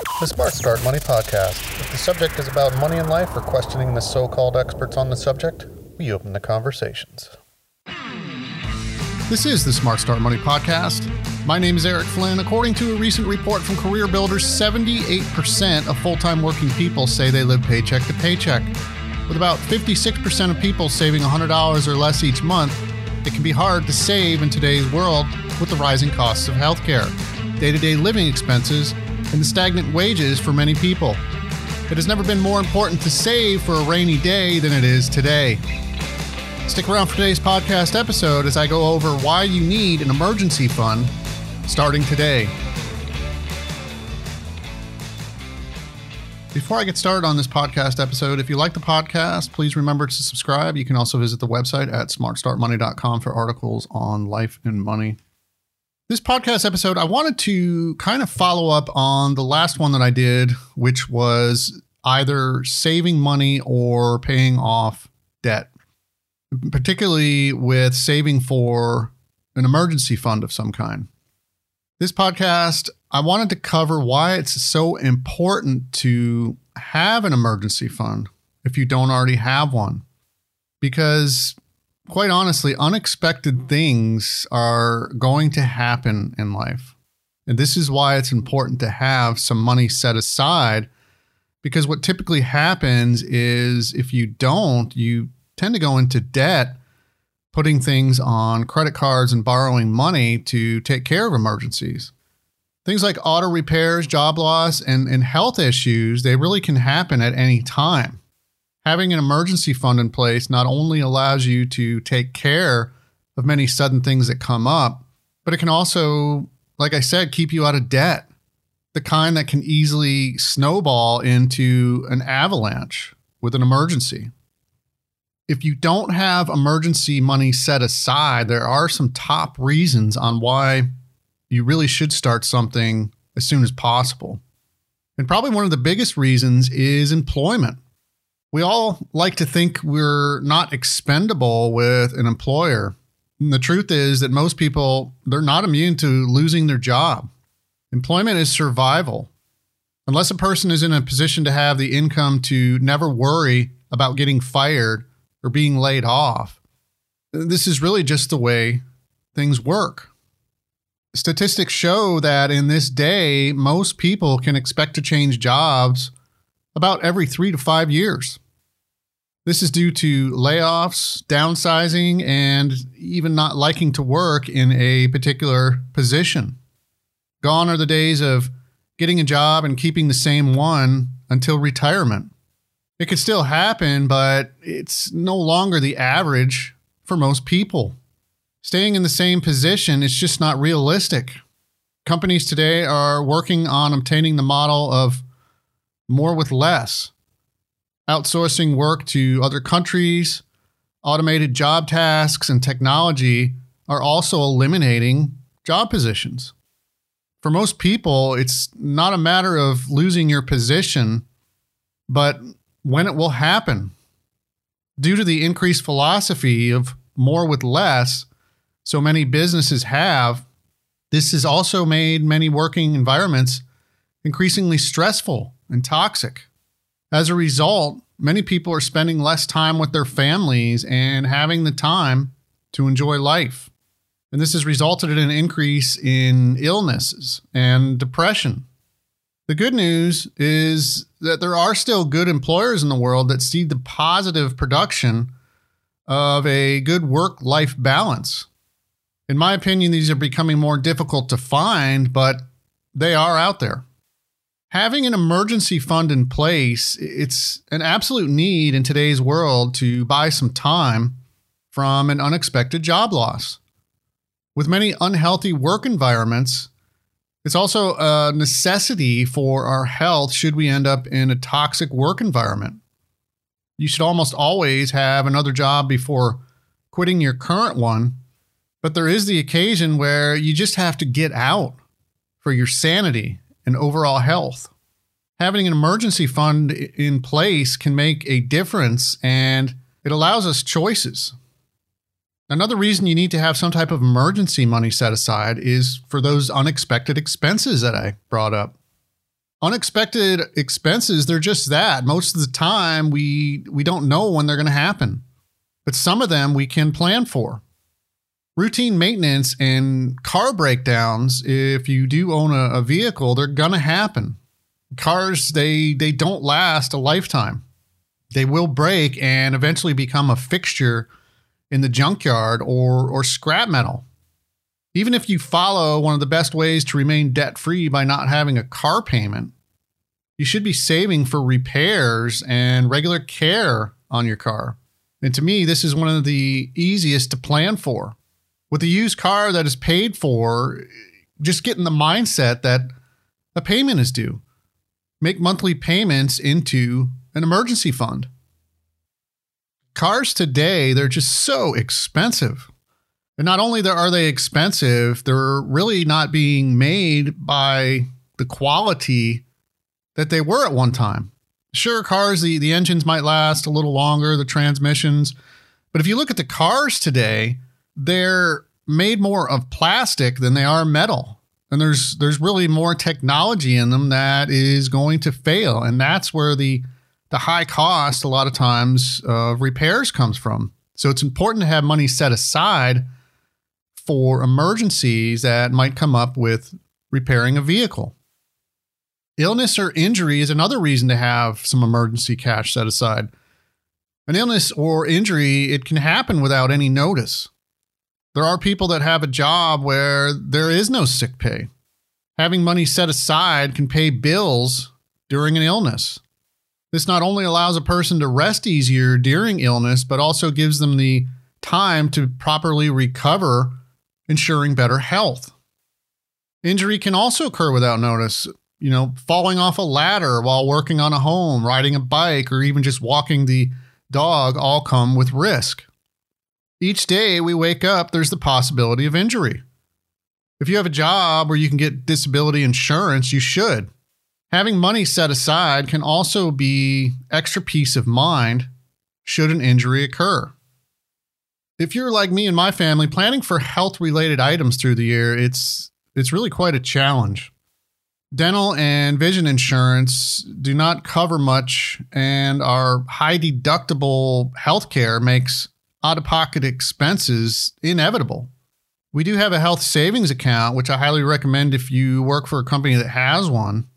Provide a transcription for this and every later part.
The Smart Start Money Podcast. If the subject is about money in life or questioning the so called experts on the subject, we open the conversations. This is the Smart Start Money Podcast. My name is Eric Flynn. According to a recent report from Career Builders, 78% of full time working people say they live paycheck to paycheck. With about 56% of people saving $100 or less each month, it can be hard to save in today's world with the rising costs of healthcare, day to day living expenses, and the stagnant wages for many people. It has never been more important to save for a rainy day than it is today. Stick around for today's podcast episode as I go over why you need an emergency fund starting today. Before I get started on this podcast episode, if you like the podcast, please remember to subscribe. You can also visit the website at smartstartmoney.com for articles on life and money. This podcast episode, I wanted to kind of follow up on the last one that I did, which was either saving money or paying off debt particularly with saving for an emergency fund of some kind. This podcast, I wanted to cover why it's so important to have an emergency fund if you don't already have one. Because, quite honestly, unexpected things are going to happen in life. And this is why it's important to have some money set aside. Because what typically happens is if you don't, you tend to go into debt putting things on credit cards and borrowing money to take care of emergencies. Things like auto repairs, job loss, and, and health issues, they really can happen at any time. Having an emergency fund in place not only allows you to take care of many sudden things that come up, but it can also, like I said, keep you out of debt. The kind that can easily snowball into an avalanche with an emergency if you don't have emergency money set aside, there are some top reasons on why you really should start something as soon as possible. And probably one of the biggest reasons is employment. We all like to think we're not expendable with an employer. And the truth is that most people, they're not immune to losing their job. Employment is survival. Unless a person is in a position to have the income to never worry about getting fired or being laid off. This is really just the way things work. Statistics show that in this day, most people can expect to change jobs about every three to five years. This is due to layoffs, downsizing, and even not liking to work in a particular position. Gone are the days of getting a job and keeping the same one until retirement. It could still happen, but it's no longer the average for most people. Staying in the same position is just not realistic. Companies today are working on obtaining the model of more with less, outsourcing work to other countries, automated job tasks, and technology are also eliminating job positions. For most people, it's not a matter of losing your position, but when it will happen. Due to the increased philosophy of more with less, so many businesses have, this has also made many working environments increasingly stressful and toxic. As a result, many people are spending less time with their families and having the time to enjoy life. And this has resulted in an increase in illnesses and depression the good news is that there are still good employers in the world that see the positive production of a good work life balance. In my opinion, these are becoming more difficult to find, but they are out there. Having an emergency fund in place, it's an absolute need in today's world to buy some time from an unexpected job loss. With many unhealthy work environments, it's also a necessity for our health should we end up in a toxic work environment. You should almost always have another job before quitting your current one, but there is the occasion where you just have to get out for your sanity and overall health. Having an emergency fund in place can make a difference and it allows us choices. Another reason you need to have some type of emergency money set aside is for those unexpected expenses that I brought up. unexpected expenses, they're just that. Most of the time we we don't know when they're going to happen. But some of them we can plan for. Routine maintenance and car breakdowns, if you do own a, a vehicle, they're going to happen. Cars they they don't last a lifetime. They will break and eventually become a fixture in the junkyard or or scrap metal. Even if you follow one of the best ways to remain debt free by not having a car payment, you should be saving for repairs and regular care on your car. And to me, this is one of the easiest to plan for. With a used car that is paid for, just get in the mindset that a payment is due. Make monthly payments into an emergency fund. Cars today, they're just so expensive. And not only are they expensive, they're really not being made by the quality that they were at one time. Sure, cars, the, the engines might last a little longer, the transmissions. But if you look at the cars today, they're made more of plastic than they are metal. And there's there's really more technology in them that is going to fail. And that's where the the high cost a lot of times of repairs comes from. So it's important to have money set aside for emergencies that might come up with repairing a vehicle. Illness or injury is another reason to have some emergency cash set aside. An illness or injury, it can happen without any notice. There are people that have a job where there is no sick pay. Having money set aside can pay bills during an illness. This not only allows a person to rest easier during illness, but also gives them the time to properly recover ensuring better health. Injury can also occur without notice. You know, falling off a ladder while working on a home, riding a bike, or even just walking the dog all come with risk. Each day we wake up, there's the possibility of injury. If you have a job where you can get disability insurance, you should. Having money set aside can also be extra peace of mind should an injury occur if you're like me and my family, planning for health related items through the year, it's it's really quite a challenge. Dental and vision insurance do not cover much, and our high deductible healthcare makes out of pocket expenses inevitable. We do have a health savings account, which I highly recommend if you work for a company that has one.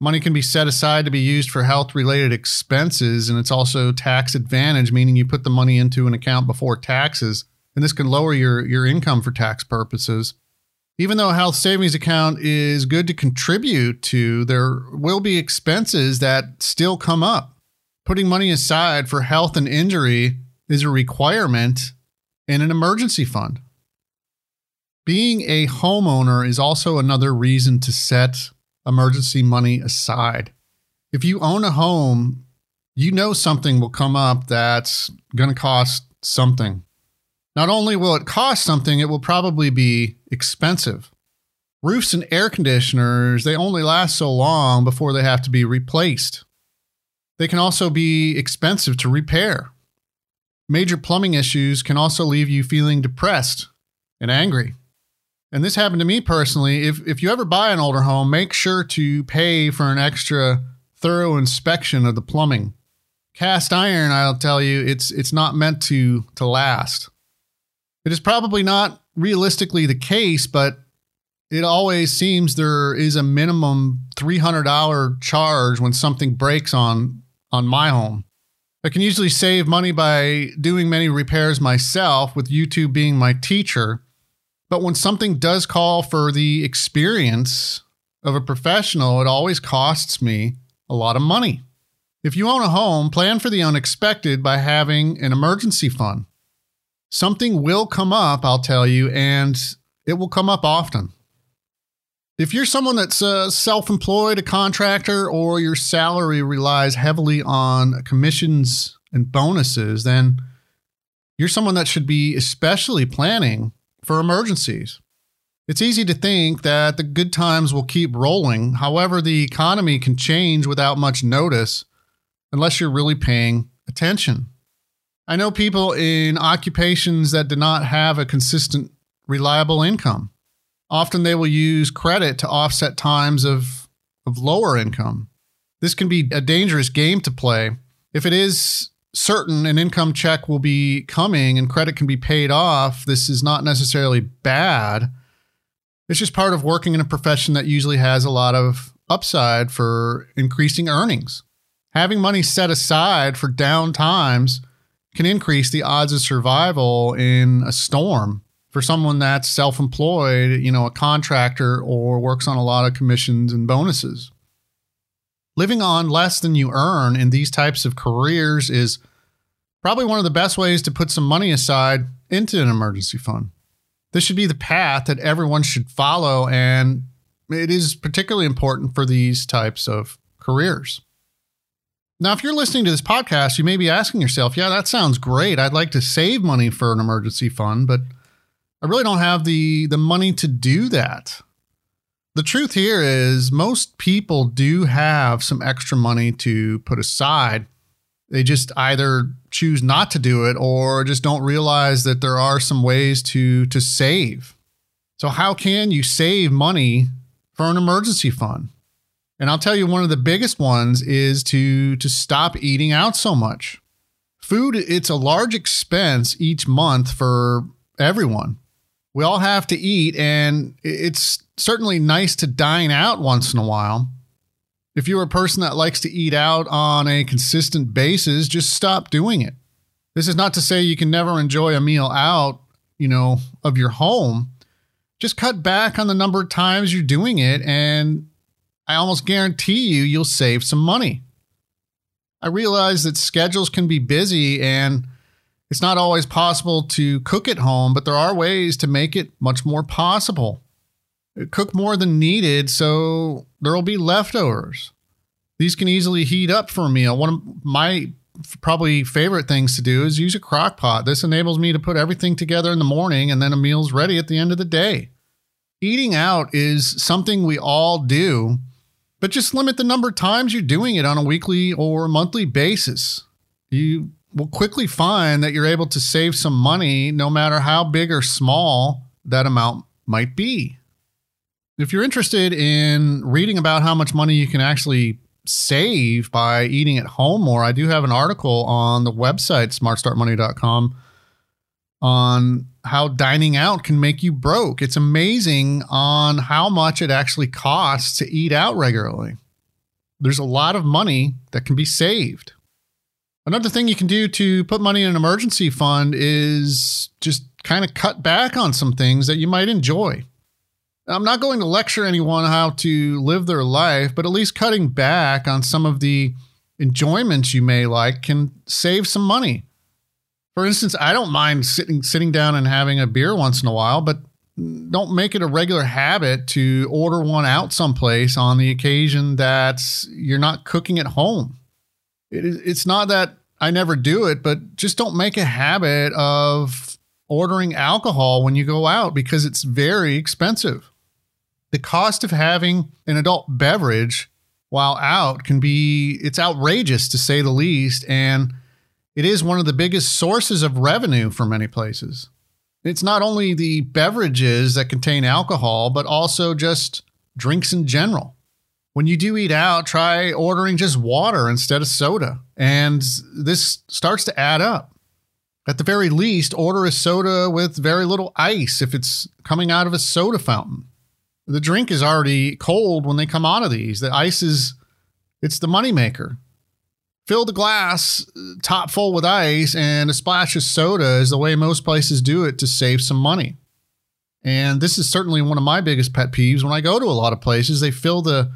Money can be set aside to be used for health related expenses, and it's also tax advantage, meaning you put the money into an account before taxes, and this can lower your, your income for tax purposes. Even though a health savings account is good to contribute to, there will be expenses that still come up. Putting money aside for health and injury is a requirement in an emergency fund. Being a homeowner is also another reason to set emergency money aside. If you own a home, you know something will come up that's going to cost something. Not only will it cost something, it will probably be expensive. Roofs and air conditioners, they only last so long before they have to be replaced. They can also be expensive to repair. Major plumbing issues can also leave you feeling depressed and angry and this happened to me personally. If if you ever buy an older home, make sure to pay for an extra thorough inspection of the plumbing. Cast iron, I'll tell you, it's it's not meant to to last. It is probably not realistically the case, but it always seems there is a minimum $300 charge when something breaks on on my home. I can usually save money by doing many repairs myself with YouTube being my teacher but when something does call for the experience of a professional, it always costs me a lot of money. If you own a home, plan for the unexpected by having an emergency fund. Something will come up, I'll tell you, and it will come up often. If you're someone that's uh, self employed, a contractor, or your salary relies heavily on commissions and bonuses, then you're someone that should be especially planning for emergencies. It's easy to think that the good times will keep rolling. However, the economy can change without much notice unless you're really paying attention. I know people in occupations that do not have a consistent, reliable income. Often they will use credit to offset times of of lower income. This can be a dangerous game to play. If it is certain an income check will be coming and credit can be paid off, this is not necessarily bad. It's just part of working in a profession that usually has a lot of upside for increasing earnings. Having money set aside for down times can increase the odds of survival in a storm for someone that's self employed, you know, a contractor or works on a lot of commissions and bonuses. Living on less than you earn in these types of careers is probably one of the best ways to put some money aside into an emergency fund. This should be the path that everyone should follow, and it is particularly important for these types of careers. Now, if you're listening to this podcast, you may be asking yourself, yeah, that sounds great. I'd like to save money for an emergency fund, but I really don't have the, the money to do that. The truth here is, most people do have some extra money to put aside. They just either choose not to do it or just don't realize that there are some ways to, to save. So, how can you save money for an emergency fund? And I'll tell you one of the biggest ones is to to stop eating out so much. Food it's a large expense each month for everyone. We all have to eat and it's certainly nice to dine out once in a while. If you're a person that likes to eat out on a consistent basis, just stop doing it. This is not to say you can never enjoy a meal out, you know, of your home. Just cut back on the number of times you're doing it and I almost guarantee you you'll save some money. I realize that schedules can be busy and it's not always possible to cook at home, but there are ways to make it much more possible. Cook more than needed so there will be leftovers. These can easily heat up for a meal. One of my probably favorite things to do is use a crock pot. This enables me to put everything together in the morning and then a meal's ready at the end of the day. Eating out is something we all do but just limit the number of times you're doing it on a weekly or monthly basis. You will quickly find that you're able to save some money no matter how big or small that amount might be. If you're interested in reading about how much money you can actually save by eating at home more, I do have an article on the website smartstartmoney.com on how dining out can make you broke. It's amazing on how much it actually costs to eat out regularly. There's a lot of money that can be saved. Another thing you can do to put money in an emergency fund is just kind of cut back on some things that you might enjoy. I'm not going to lecture anyone how to live their life, but at least cutting back on some of the enjoyments you may like can save some money. For instance, I don't mind sitting sitting down and having a beer once in a while, but don't make it a regular habit to order one out someplace on the occasion that you're not cooking at home. It is, it's not that I never do it, but just don't make a habit of ordering alcohol when you go out because it's very expensive. The cost of having an adult beverage while out can be it's outrageous to say the least and it is one of the biggest sources of revenue for many places. It's not only the beverages that contain alcohol, but also just drinks in general. When you do eat out, try ordering just water instead of soda, and this starts to add up. At the very least, order a soda with very little ice if it's coming out of a soda fountain. The drink is already cold when they come out of these. The ice is it's the moneymaker. Fill the glass top full with ice and a splash of soda is the way most places do it to save some money. And this is certainly one of my biggest pet peeves. When I go to a lot of places, they fill the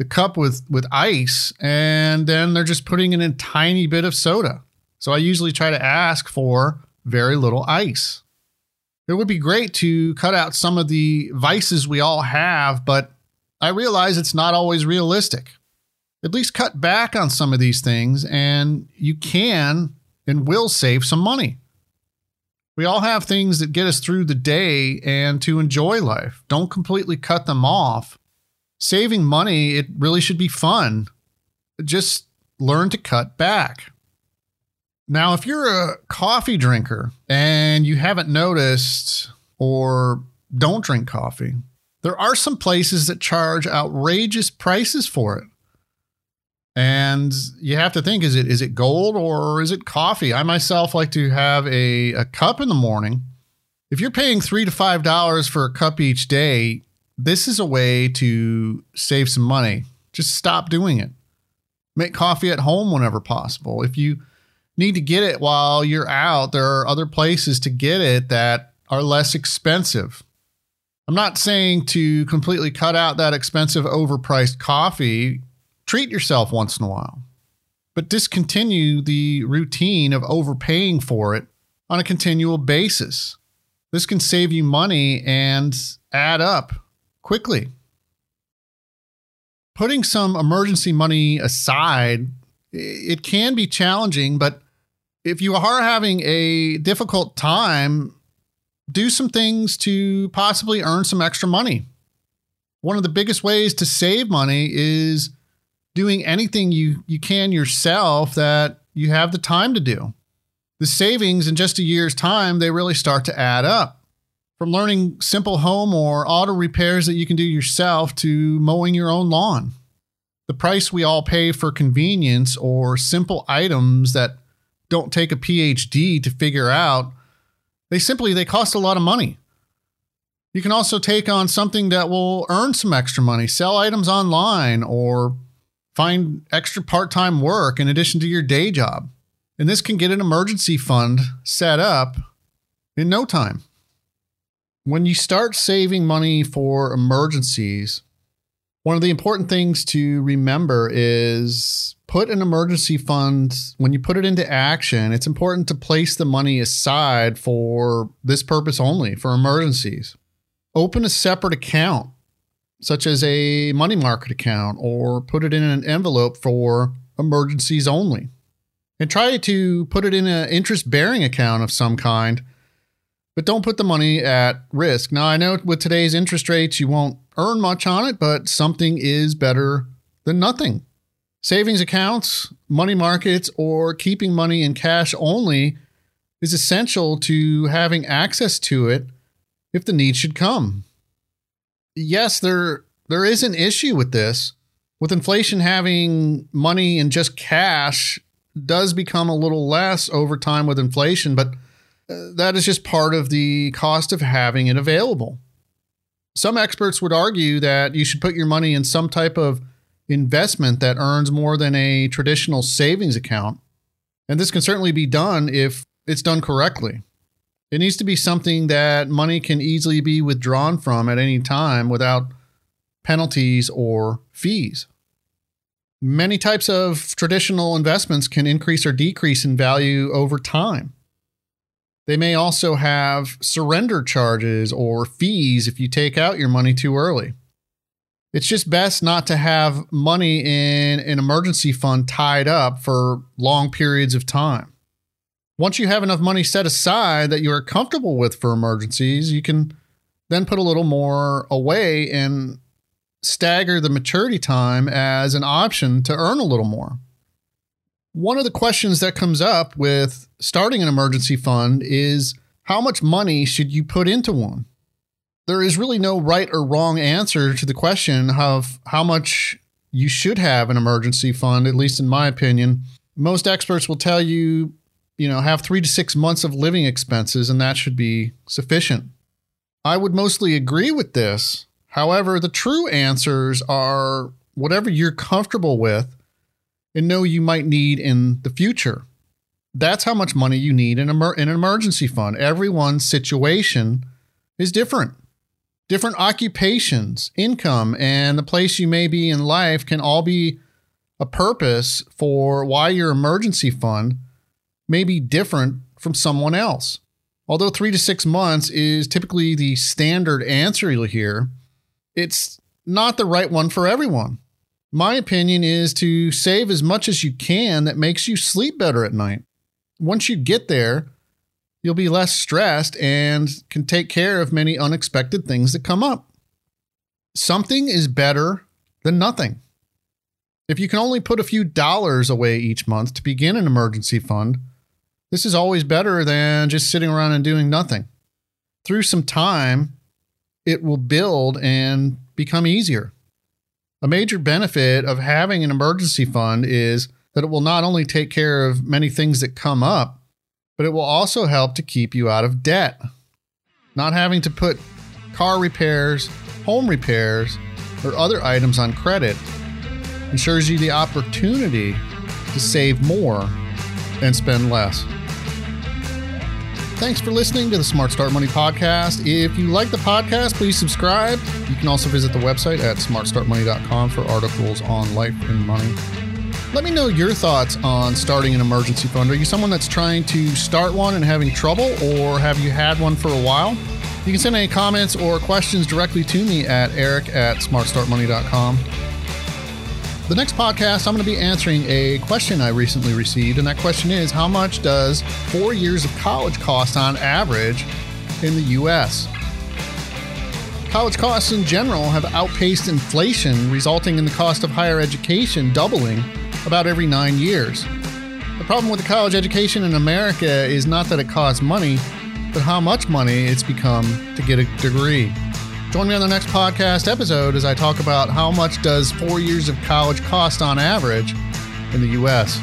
the cup with with ice and then they're just putting in a tiny bit of soda. So I usually try to ask for very little ice. It would be great to cut out some of the vices we all have, but I realize it's not always realistic at least cut back on some of these things and you can and will save some money. We all have things that get us through the day and to enjoy life. Don't completely cut them off. Saving money, it really should be fun. Just learn to cut back. Now, if you're a coffee drinker and you haven't noticed or don't drink coffee, there are some places that charge outrageous prices for it. And you have to think is it is it gold or is it coffee? I myself like to have a, a cup in the morning. If you're paying three to five dollars for a cup each day, this is a way to save some money. Just stop doing it. Make coffee at home whenever possible. If you need to get it while you're out, there are other places to get it that are less expensive. I'm not saying to completely cut out that expensive, overpriced coffee. Treat yourself once in a while, but discontinue the routine of overpaying for it on a continual basis. This can save you money and add up quickly. Putting some emergency money aside, it can be challenging, but if you are having a difficult time, do some things to possibly earn some extra money. One of the biggest ways to save money is doing anything you, you can yourself that you have the time to do. The savings in just a year's time, they really start to add up. From learning simple home or auto repairs that you can do yourself to mowing your own lawn. The price we all pay for convenience or simple items that don't take a PhD to figure out. They simply they cost a lot of money. You can also take on something that will earn some extra money, sell items online or find extra part-time work in addition to your day job. And this can get an emergency fund set up in no time. When you start saving money for emergencies, one of the important things to remember is put an emergency fund when you put it into action it's important to place the money aside for this purpose only for emergencies. Open a separate account such as a money market account or put it in an envelope for emergencies only. And try to put it in an interest bearing account of some kind but don't put the money at risk now i know with today's interest rates you won't earn much on it but something is better than nothing Savings accounts, money markets, or keeping money in cash only is essential to having access to it if the need should come. Yes, there there is an issue with this. With inflation having money in just cash does become a little less over time with inflation, but that is just part of the cost of having it available. Some experts would argue that you should put your money in some type of investment that earns more than a traditional savings account. And this can certainly be done if it's done correctly. It needs to be something that money can easily be withdrawn from at any time without penalties or fees. Many types of traditional investments can increase or decrease in value over time. They may also have surrender charges or fees if you take out your money too early. It's just best not to have money in an emergency fund tied up for long periods of time. Once you have enough money set aside that you are comfortable with for emergencies, you can then put a little more away and stagger the maturity time as an option to earn a little more. One of the questions that comes up with starting an emergency fund is how much money should you put into one? there is really no right or wrong answer to the question of how much you should have an emergency fund, at least in my opinion. Most experts will tell you, you know, have three to six months of living expenses, and that should be sufficient. I would mostly agree with this. However, the true answers are whatever you're comfortable with and know you might need in the future. That's how much money you need in, in an emergency fund. Everyone's situation is different different occupations, income, and the place you may be in life can all be a purpose for why your emergency fund may be different from someone else. Although three to six months is typically the standard answer you'll hear, it's not the right one for everyone. My opinion is to save as much as you can that makes you sleep better at night. Once you get there, you'll be less stressed and can take care of many unexpected things that come up. Something is better than nothing. If you can only put a few dollars away each month to begin an emergency fund, this is always better than just sitting around and doing nothing. Through some time, it will build and become easier. A major benefit of having an emergency fund is that it will not only take care of many things that come up, but it will also help to keep you out of debt. Not having to put car repairs, home repairs, or other items on credit ensures you the opportunity to save more and spend less. Thanks for listening to the Smart Start Money podcast. If you like the podcast, please subscribe. You can also visit the website at smartstartmoney.com for articles on life and money. Let me know your thoughts on starting an emergency fund. Are you someone that's trying to start one and having trouble, or have you had one for a while? You can send any comments or questions directly to me at eric at smartstartmoney.com. The next podcast, I'm going to be answering a question I recently received, and that question is How much does four years of college cost on average in the U.S.? College costs in general have outpaced inflation, resulting in the cost of higher education doubling about every nine years. The problem with the college education in America is not that it costs money, but how much money it's become to get a degree. Join me on the next podcast episode as I talk about how much does four years of college cost on average in the U.S.